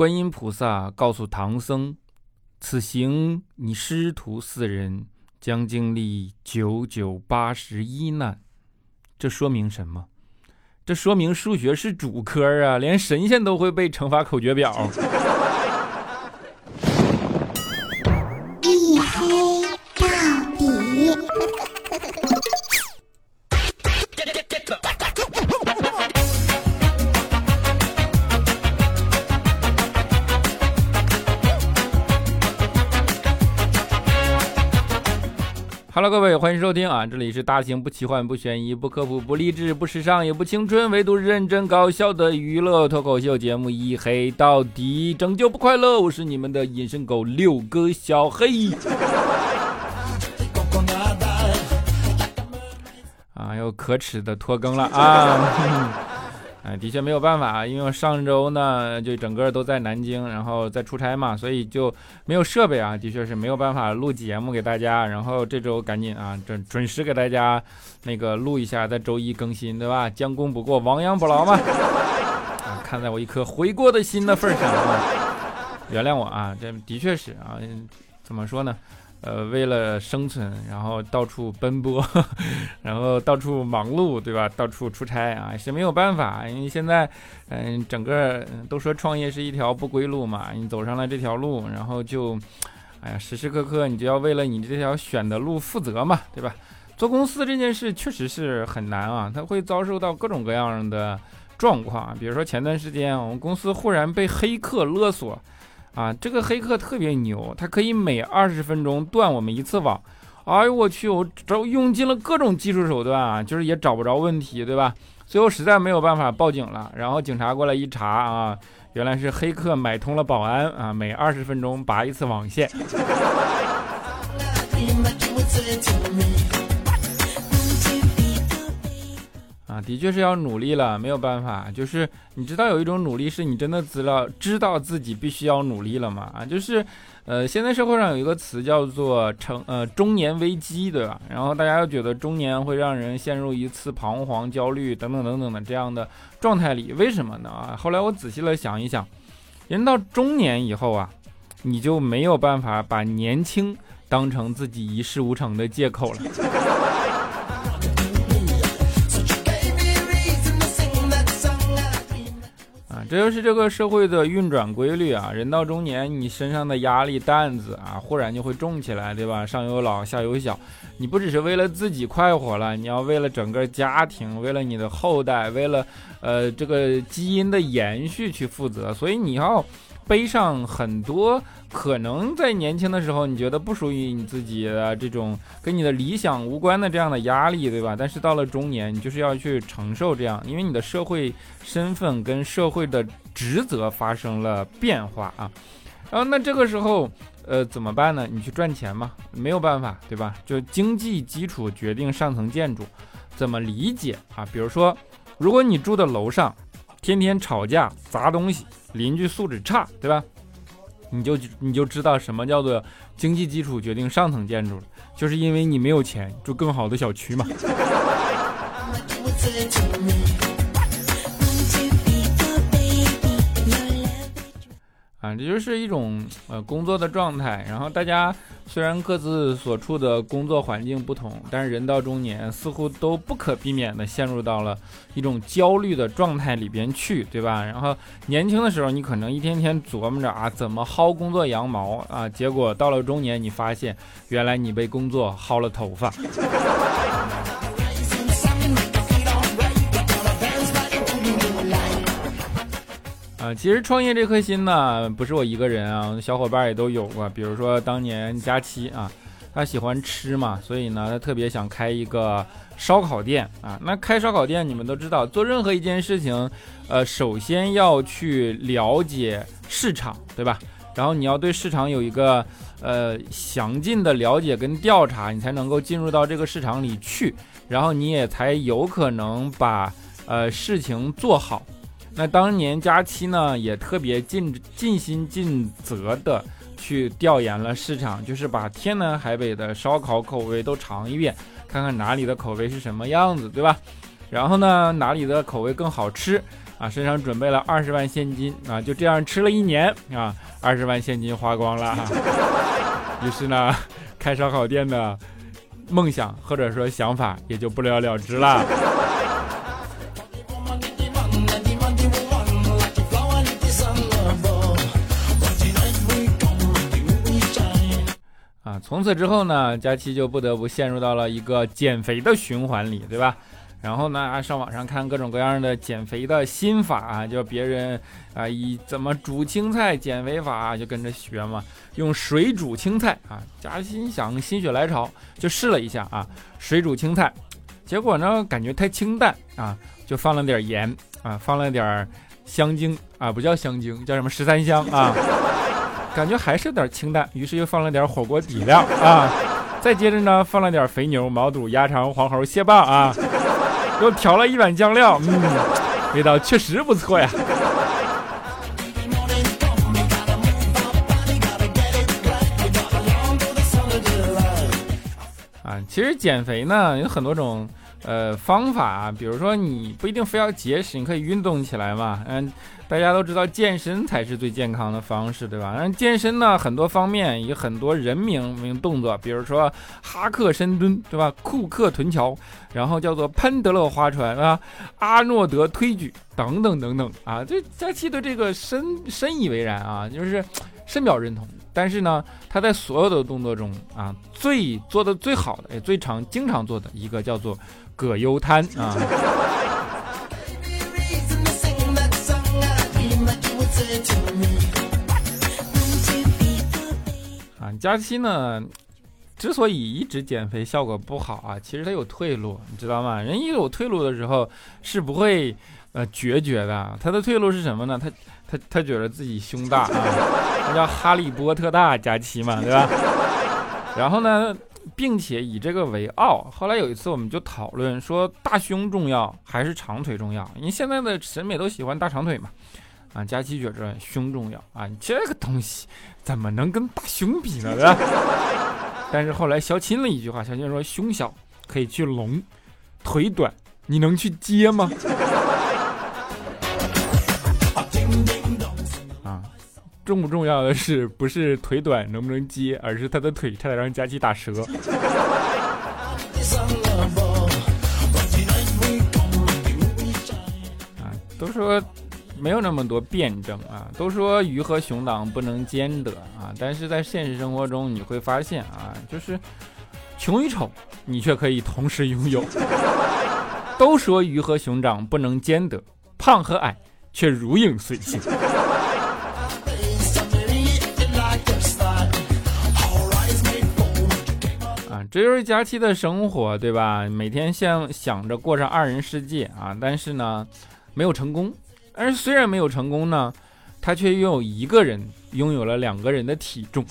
观音菩萨告诉唐僧，此行你师徒四人将经历九九八十一难。这说明什么？这说明数学是主科啊，连神仙都会背乘法口诀表。收听啊！这里是大型不奇幻、不悬疑、不科普、不励志、不时尚、也不青春，唯独认真搞笑的娱乐脱口秀节目《一黑到底》，拯救不快乐。我是你们的隐身狗六哥小黑。啊，又可耻的拖更了啊！哎，的确没有办法，因为上周呢就整个都在南京，然后在出差嘛，所以就没有设备啊，的确是没有办法录节目给大家。然后这周赶紧啊，准准时给大家那个录一下，在周一更新，对吧？将功补过，亡羊补牢嘛。啊，看在我一颗回国的心的份上啊，原谅我啊，这的确是啊，怎么说呢？呃，为了生存，然后到处奔波，然后到处忙碌，对吧？到处出差啊，是没有办法，因为现在，嗯，整个都说创业是一条不归路嘛，你走上了这条路，然后就，哎呀，时时刻刻你就要为了你这条选的路负责嘛，对吧？做公司这件事确实是很难啊，他会遭受到各种各样的状况，比如说前段时间我们公司忽然被黑客勒索。啊，这个黑客特别牛，他可以每二十分钟断我们一次网。哎呦我去，我找用尽了各种技术手段啊，就是也找不着问题，对吧？最后实在没有办法报警了，然后警察过来一查啊，原来是黑客买通了保安啊，每二十分钟拔一次网线。的确是要努力了，没有办法。就是你知道有一种努力是你真的知道知道自己必须要努力了吗？啊，就是，呃，现在社会上有一个词叫做成呃中年危机，对吧？然后大家又觉得中年会让人陷入一次彷徨、焦虑等等等等的这样的状态里，为什么呢？啊，后来我仔细了想一想，人到中年以后啊，你就没有办法把年轻当成自己一事无成的借口了。这就是这个社会的运转规律啊！人到中年，你身上的压力担子啊，忽然就会重起来，对吧？上有老，下有小，你不只是为了自己快活了，你要为了整个家庭，为了你的后代，为了呃这个基因的延续去负责，所以你要。背上很多可能在年轻的时候你觉得不属于你自己的这种跟你的理想无关的这样的压力，对吧？但是到了中年，你就是要去承受这样，因为你的社会身份跟社会的职责发生了变化啊。然后那这个时候，呃，怎么办呢？你去赚钱嘛，没有办法，对吧？就经济基础决定上层建筑，怎么理解啊？比如说，如果你住的楼上天天吵架砸东西。邻居素质差，对吧？你就你就知道什么叫做经济基础决定上层建筑了，就是因为你没有钱住更好的小区嘛。啊，这就是一种呃工作的状态。然后大家虽然各自所处的工作环境不同，但是人到中年似乎都不可避免的陷入到了一种焦虑的状态里边去，对吧？然后年轻的时候你可能一天天琢磨着啊怎么薅工作羊毛啊，结果到了中年你发现原来你被工作薅了头发。其实创业这颗心呢，不是我一个人啊，小伙伴也都有过。比如说当年佳期啊，他喜欢吃嘛，所以呢，他特别想开一个烧烤店啊。那开烧烤店，你们都知道，做任何一件事情，呃，首先要去了解市场，对吧？然后你要对市场有一个呃详尽的了解跟调查，你才能够进入到这个市场里去，然后你也才有可能把呃事情做好。那当年佳期呢，也特别尽尽心尽责的去调研了市场，就是把天南海北的烧烤口味都尝一遍，看看哪里的口味是什么样子，对吧？然后呢，哪里的口味更好吃，啊，身上准备了二十万现金啊，就这样吃了一年啊，二十万现金花光了。于是呢，开烧烤店的梦想或者说想法也就不了了之了。从此之后呢，佳期就不得不陷入到了一个减肥的循环里，对吧？然后呢，上网上看各种各样的减肥的心法啊，就别人啊以怎么煮青菜减肥法，就跟着学嘛，用水煮青菜啊。佳期想心血来潮就试了一下啊，水煮青菜，结果呢感觉太清淡啊，就放了点盐啊，放了点香精啊，不叫香精，叫什么十三香啊。感觉还是有点清淡，于是又放了点火锅底料啊，再接着呢放了点肥牛、毛肚、鸭肠、黄喉、蟹棒啊，又调了一碗酱料，嗯，味道确实不错呀。啊，其实减肥呢有很多种呃方法啊，比如说你不一定非要节食，你可以运动起来嘛，嗯。大家都知道健身才是最健康的方式，对吧？那健身呢，很多方面以很多人名名动作，比如说哈克深蹲，对吧？库克臀桥，然后叫做潘德勒划船啊，阿诺德推举等等等等啊。这佳期对这个深深以为然啊，就是深表认同。但是呢，他在所有的动作中啊，最做的最好的，也最常经常做的一个叫做葛优瘫啊。啊，佳期呢，之所以一直减肥效果不好啊，其实他有退路，你知道吗？人一有退路的时候是不会呃决绝的。他的退路是什么呢？他他他觉得自己胸大啊，他叫哈利波特大佳期嘛，对吧？然后呢，并且以这个为傲。后来有一次我们就讨论说，大胸重要还是长腿重要？因为现在的审美都喜欢大长腿嘛。啊，佳琪觉着胸重要啊，你这个东西怎么能跟大胸比呢？对吧？但是后来小亲了一句话，小亲说：“胸小可以去隆，腿短你能去接吗？”重不重要的是不是腿短能不能接，而是他的腿差点让佳琪打折。啊，都说。没有那么多辩证啊，都说鱼和熊掌不能兼得啊，但是在现实生活中你会发现啊，就是穷与丑你却可以同时拥有。都说鱼和熊掌不能兼得，胖和矮却如影随形。这就是佳期的生活，对吧？每天想想着过上二人世界啊，但是呢，没有成功。但是虽然没有成功呢，他却拥有一个人拥有了两个人的体重。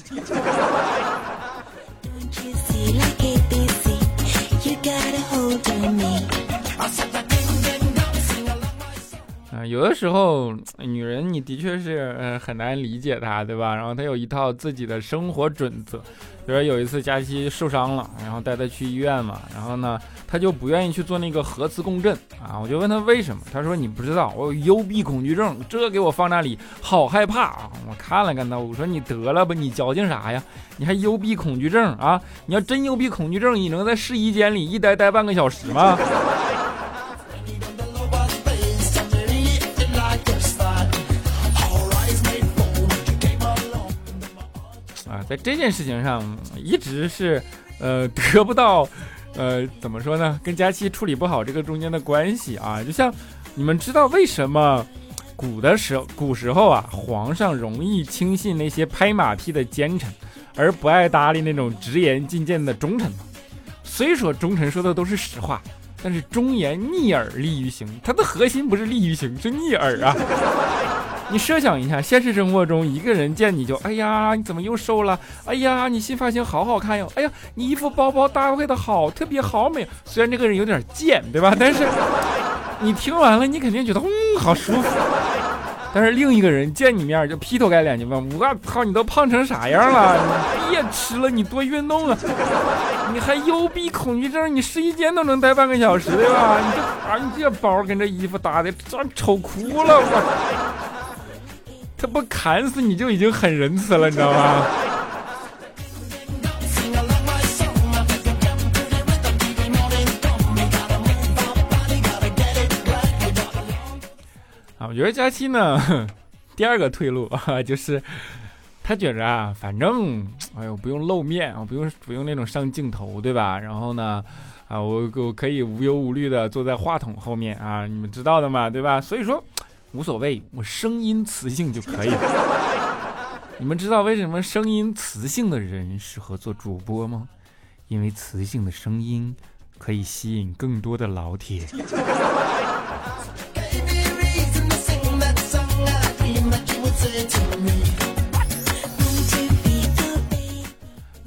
有的时候女人你的确是呃很难理解她，对吧？然后她有一套自己的生活准则。比如说有一次佳期受伤了，然后带她去医院嘛，然后呢，她就不愿意去做那个核磁共振啊，我就问她为什么，她说你不知道，我有幽闭恐惧症，这给我放那里好害怕啊！我看了看她，我说你得了吧，你矫情啥呀？你还幽闭恐惧症啊？你要真幽闭恐惧症，你能在试衣间里一待待半个小时吗？在这件事情上，一直是，呃，得不到，呃，怎么说呢？跟佳期处理不好这个中间的关系啊。就像你们知道为什么古的时候古时候啊，皇上容易轻信那些拍马屁的奸臣，而不爱搭理那种直言进谏的忠臣吗？虽说忠臣说的都是实话，但是忠言逆耳利于行，它的核心不是利于行，是逆耳啊。你设想一下，现实生活中一个人见你就，哎呀，你怎么又瘦了？哎呀，你新发型好好看哟！哎呀，你衣服包包搭配的好，特别好美。虽然这个人有点贱，对吧？但是你听完了，你肯定觉得，嗯，好舒服。但是另一个人见你面就劈头盖脸就问，我操，你都胖成啥样了？你别吃了，你多运动啊！你还幽闭恐惧症，你试衣间都能待半个小时对吧？你这啊，你这包跟这衣服搭的，这丑哭了我。他不砍死你就已经很仁慈了，你知道吗？啊，我觉得佳期呢，第二个退路啊，就是他觉着啊，反正哎呦不用露面啊，不用不用那种上镜头，对吧？然后呢，啊，我我可以无忧无虑的坐在话筒后面啊，你们知道的嘛，对吧？所以说无所谓，我声音磁性就可以了。你们知道为什么声音磁性的人适合做主播吗？因为磁性的声音可以吸引更多的老铁。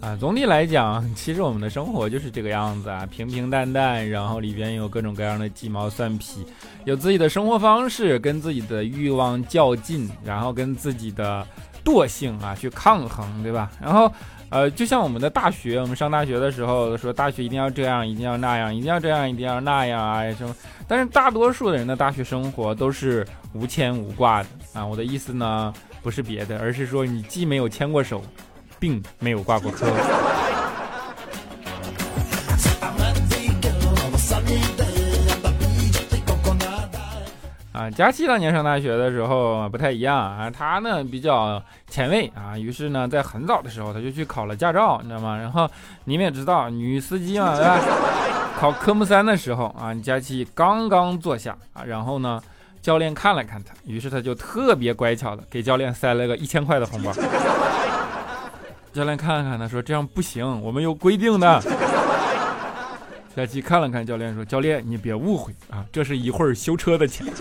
啊，总体来讲，其实我们的生活就是这个样子啊，平平淡淡，然后里边有各种各样的鸡毛蒜皮，有自己的生活方式，跟自己的欲望较劲，然后跟自己的惰性啊去抗衡，对吧？然后，呃，就像我们的大学，我们上大学的时候说，大学一定要这样，一定要那样，一定要这样，一定要那样啊什么？但是大多数的人的大学生活都是无牵无挂的啊。我的意思呢，不是别的，而是说你既没有牵过手。并没有挂过科。啊，佳期当年上大学的时候不太一样啊，他呢比较前卫啊，于是呢在很早的时候他就去考了驾照，你知道吗？然后你们也知道，女司机嘛，对吧？考科目三的时候啊，佳期刚刚坐下啊，然后呢教练看了看他，于是他就特别乖巧的给教练塞了个一千块的红包。教练看了看他，说：“这样不行，我们有规定的。”佳琪看了看教练，说：“教练，你别误会啊，这是一会儿修车的钱。”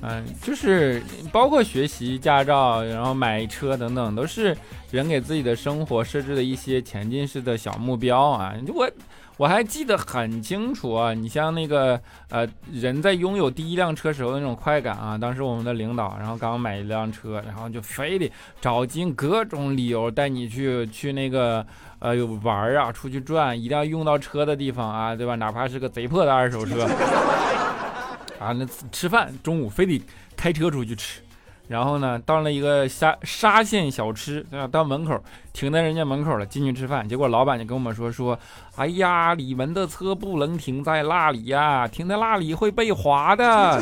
嗯，就是包括学习驾照，然后买车等等，都是人给自己的生活设置的一些前进式的小目标啊。我。我还记得很清楚啊，你像那个呃，人在拥有第一辆车时候那种快感啊，当时我们的领导，然后刚买一辆车，然后就非得找尽各种理由带你去去那个呃玩啊，出去转，一定要用到车的地方啊，对吧？哪怕是个贼破的二手车 啊，那吃饭中午非得开车出去吃。然后呢，到了一个沙沙县小吃，对吧？到门口停在人家门口了，进去吃饭。结果老板就跟我们说说，哎呀，你们的车不能停在那里呀，停在那里会被划的。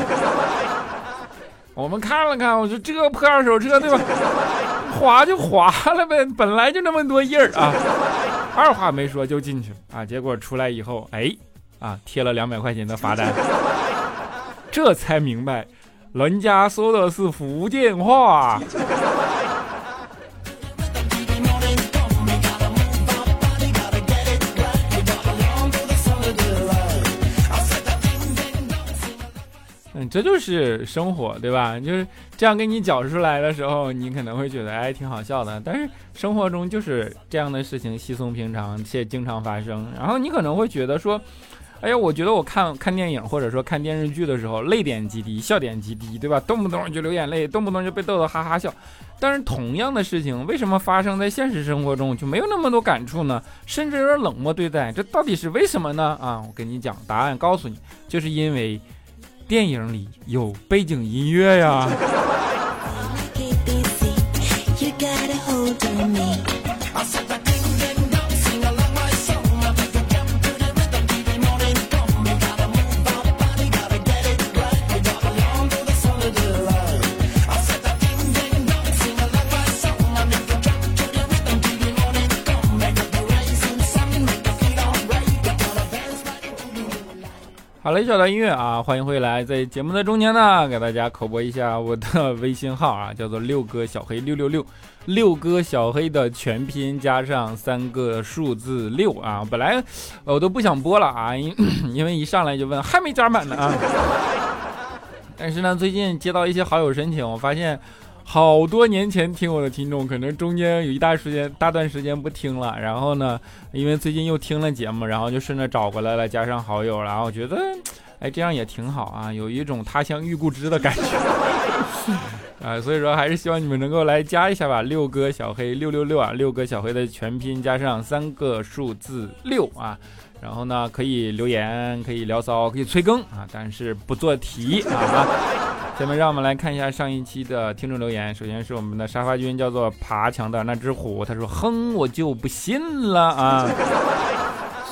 我们看了看，我说这破二手车，对吧？划就划了呗，本来就那么多印儿啊。二话没说就进去啊。结果出来以后，哎，啊，贴了两百块钱的罚单，这才明白。人家说的是福建话。嗯，这就是生活，对吧？就是这样给你讲出来的时候，你可能会觉得哎挺好笑的。但是生活中就是这样的事情稀松平常且经常发生。然后你可能会觉得说。哎呀，我觉得我看看电影或者说看电视剧的时候，泪点极低，笑点极低，对吧？动不动就流眼泪，动不动就被逗得哈哈笑。但是同样的事情，为什么发生在现实生活中就没有那么多感触呢？甚至有点冷漠对待，这到底是为什么呢？啊，我跟你讲，答案告诉你，就是因为电影里有背景音乐呀。了，一小段音乐啊，欢迎回来。在节目的中间呢，给大家口播一下我的微信号啊，叫做六哥小黑六六六，六哥小黑的全拼加上三个数字六啊。本来我都不想播了啊，因因为一上来就问还没加满呢啊。但是呢，最近接到一些好友申请，我发现。好多年前听我的听众，可能中间有一大时间、大段时间不听了。然后呢，因为最近又听了节目，然后就顺着找回来了，加上好友。然后觉得，哎，这样也挺好啊，有一种他乡遇故知的感觉。啊，所以说还是希望你们能够来加一下吧，六哥小黑六六六啊，六哥小黑的全拼加上三个数字六啊，然后呢可以留言，可以聊骚，可以催更啊，但是不做题啊。下面让我们来看一下上一期的听众留言，首先是我们的沙发君，叫做爬墙的那只虎，他说哼，我就不信了啊。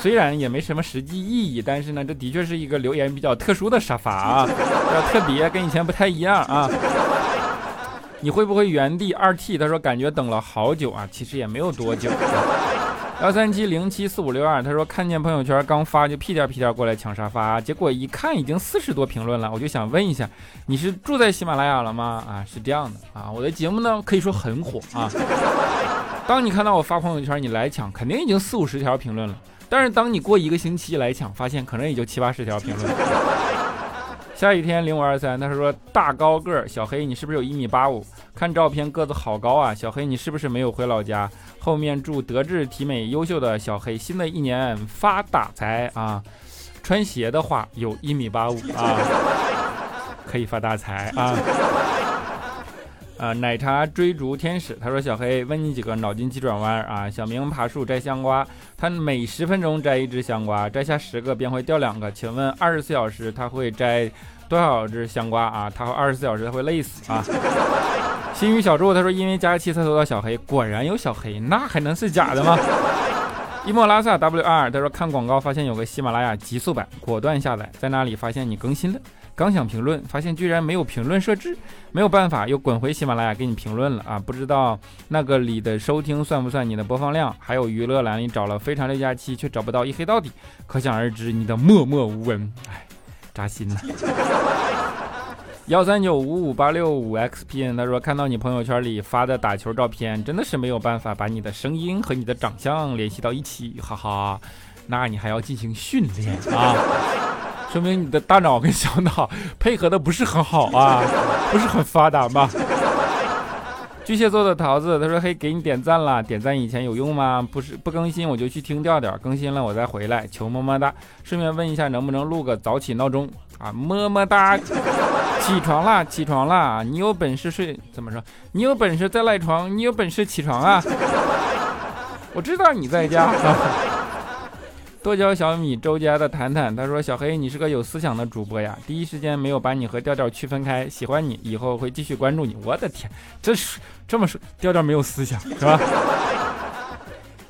虽然也没什么实际意义，但是呢，这的确是一个留言比较特殊的沙发啊，比较特别，跟以前不太一样啊。你会不会原地二 T？他说感觉等了好久啊，其实也没有多久。幺三七零七四五六二，他说看见朋友圈刚发就屁颠屁颠过来抢沙发，结果一看已经四十多评论了，我就想问一下，你是住在喜马拉雅了吗？啊，是这样的啊，我的节目呢可以说很火啊。当你看到我发朋友圈你来抢，肯定已经四五十条评论了，但是当你过一个星期来抢，发现可能也就七八十条评论。下雨天零五二三，他说大高个儿小黑，你是不是有一米八五？看照片个子好高啊，小黑你是不是没有回老家？后面祝德智体美优秀的小黑新的一年发大财啊！穿鞋的话有一米八五啊，可以发大财啊！啊，奶茶追逐天使，他说小黑问你几个脑筋急转弯啊。小明爬树摘香瓜，他每十分钟摘一只香瓜，摘下十个便会掉两个。请问二十四小时他会摘多少只香瓜啊？他会二十四小时他会累死啊。心语小猪他说因为加期才搜到小黑，果然有小黑，那还能是假的吗？伊莫拉萨 W 二他说看广告发现有个喜马拉雅极速版，果断下载，在那里发现你更新了。刚想评论，发现居然没有评论设置，没有办法，又滚回喜马拉雅给你评论了啊！不知道那个里的收听算不算你的播放量？还有娱乐栏里找了非常六加七，却找不到一黑到底，可想而知你的默默无闻，哎，扎心了。幺三九五五八六五 xpn，他说看到你朋友圈里发的打球照片，真的是没有办法把你的声音和你的长相联系到一起，哈哈，那你还要进行训练啊！说明你的大脑跟小脑配合的不是很好啊，不是很发达吧？巨蟹座的桃子他说：“嘿，给你点赞了，点赞以前有用吗？不是不更新我就去听调调，更新了我再回来，求么么哒。顺便问一下，能不能录个早起闹钟啊？么么哒，起床啦，起床啦！你有本事睡怎么说？你有本事再赖床，你有本事起床啊！我知道你在家。”剁椒小米周家的谈谈，他说：“小黑，你是个有思想的主播呀，第一时间没有把你和调调区分开，喜欢你，以后会继续关注你。”我的天，这是这么说，调调没有思想是吧？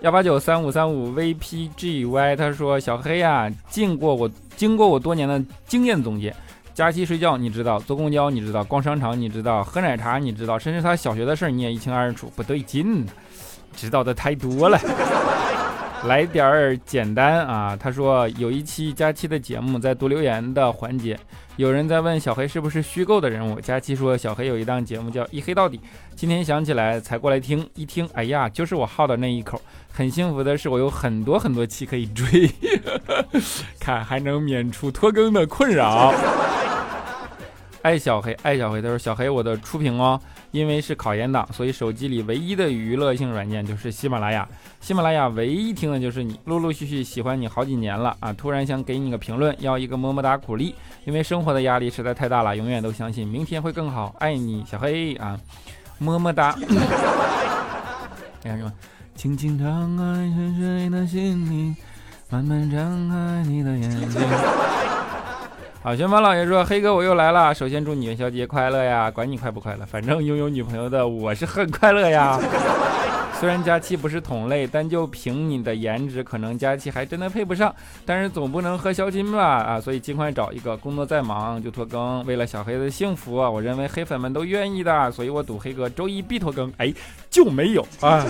幺八九三五三五 VPGY，他说：“小黑呀，经过我经过我多年的经验总结，假期睡觉你知道，坐公交你知道，逛商场你知道，喝奶茶你知道，甚至他小学的事你也一清二楚，不对劲，知道的太多了。” 来点儿简单啊！他说有一期佳期的节目，在读留言的环节，有人在问小黑是不是虚构的人物。佳期说小黑有一档节目叫一黑到底，今天想起来才过来听，一听，哎呀，就是我好的那一口。很幸福的是，我有很多很多期可以追，看还能免除拖更的困扰。爱小黑，爱小黑，他说小黑我的初评哦，因为是考研党，所以手机里唯一的娱乐性软件就是喜马拉雅。喜马拉雅唯一听的就是你，陆陆续续喜欢你好几年了啊！突然想给你个评论，要一个么么哒鼓励，因为生活的压力实在太大了，永远都相信明天会更好，爱你小黑啊，么么哒。哎呀什么？轻轻敞开沉睡的心灵，慢慢张开你的眼睛。好，玄芳老爷说：“黑哥，我又来了。首先祝你元宵节快乐呀！管你快不快乐，反正拥有女朋友的我是很快乐呀。虽然佳期不是同类，但就凭你的颜值，可能佳期还真的配不上。但是总不能喝消金吧？啊，所以尽快找一个。工作再忙就拖更，为了小黑的幸福，我认为黑粉们都愿意的。所以我赌黑哥周一必拖更。哎，就没有啊。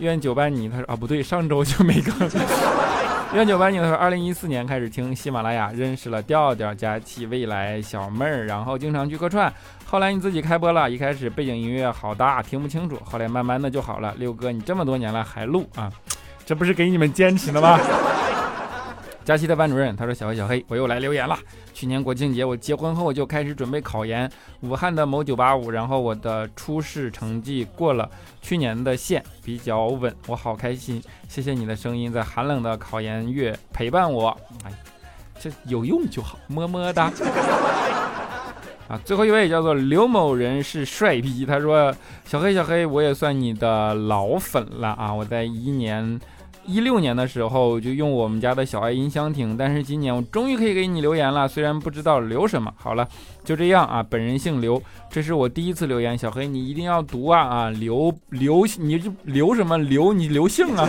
愿九班你他说啊，不对，上周就没更。” 愿九八年的时候，二零一四年开始听喜马拉雅，认识了调调、佳琪、未来、小妹儿，然后经常去客串。后来你自己开播了，一开始背景音乐好大，听不清楚，后来慢慢的就好了。六哥，你这么多年了还录啊？这不是给你们坚持的吗？佳期的班主任他说：“小黑小黑，我又来留言了。去年国庆节我结婚后就开始准备考研，武汉的某九八五，然后我的初试成绩过了去年的线，比较稳，我好开心。谢谢你的声音在寒冷的考研月陪伴我。哎，这有用就好，么么哒。啊，最后一位叫做刘某人是帅逼，他说：“小黑小黑，我也算你的老粉了啊！我在一年一六年的时候就用我们家的小爱音箱听，但是今年我终于可以给你留言了，虽然不知道留什么。好了，就这样啊。本人姓刘，这是我第一次留言，小黑你一定要读啊啊！刘刘，你就留什么刘？你刘姓啊？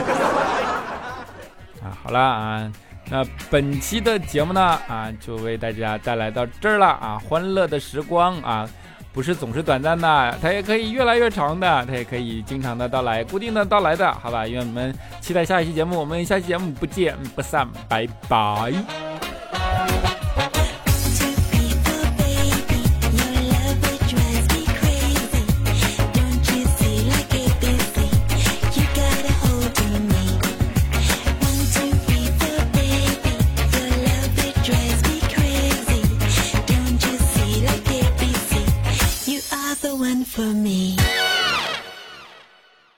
啊，好了啊。”那本期的节目呢，啊，就为大家带来到这儿了啊！欢乐的时光啊，不是总是短暂的，它也可以越来越长的，它也可以经常的到来，固定的到来的，好吧？愿我们期待下一期节目，我们下期节目不见不散，拜拜。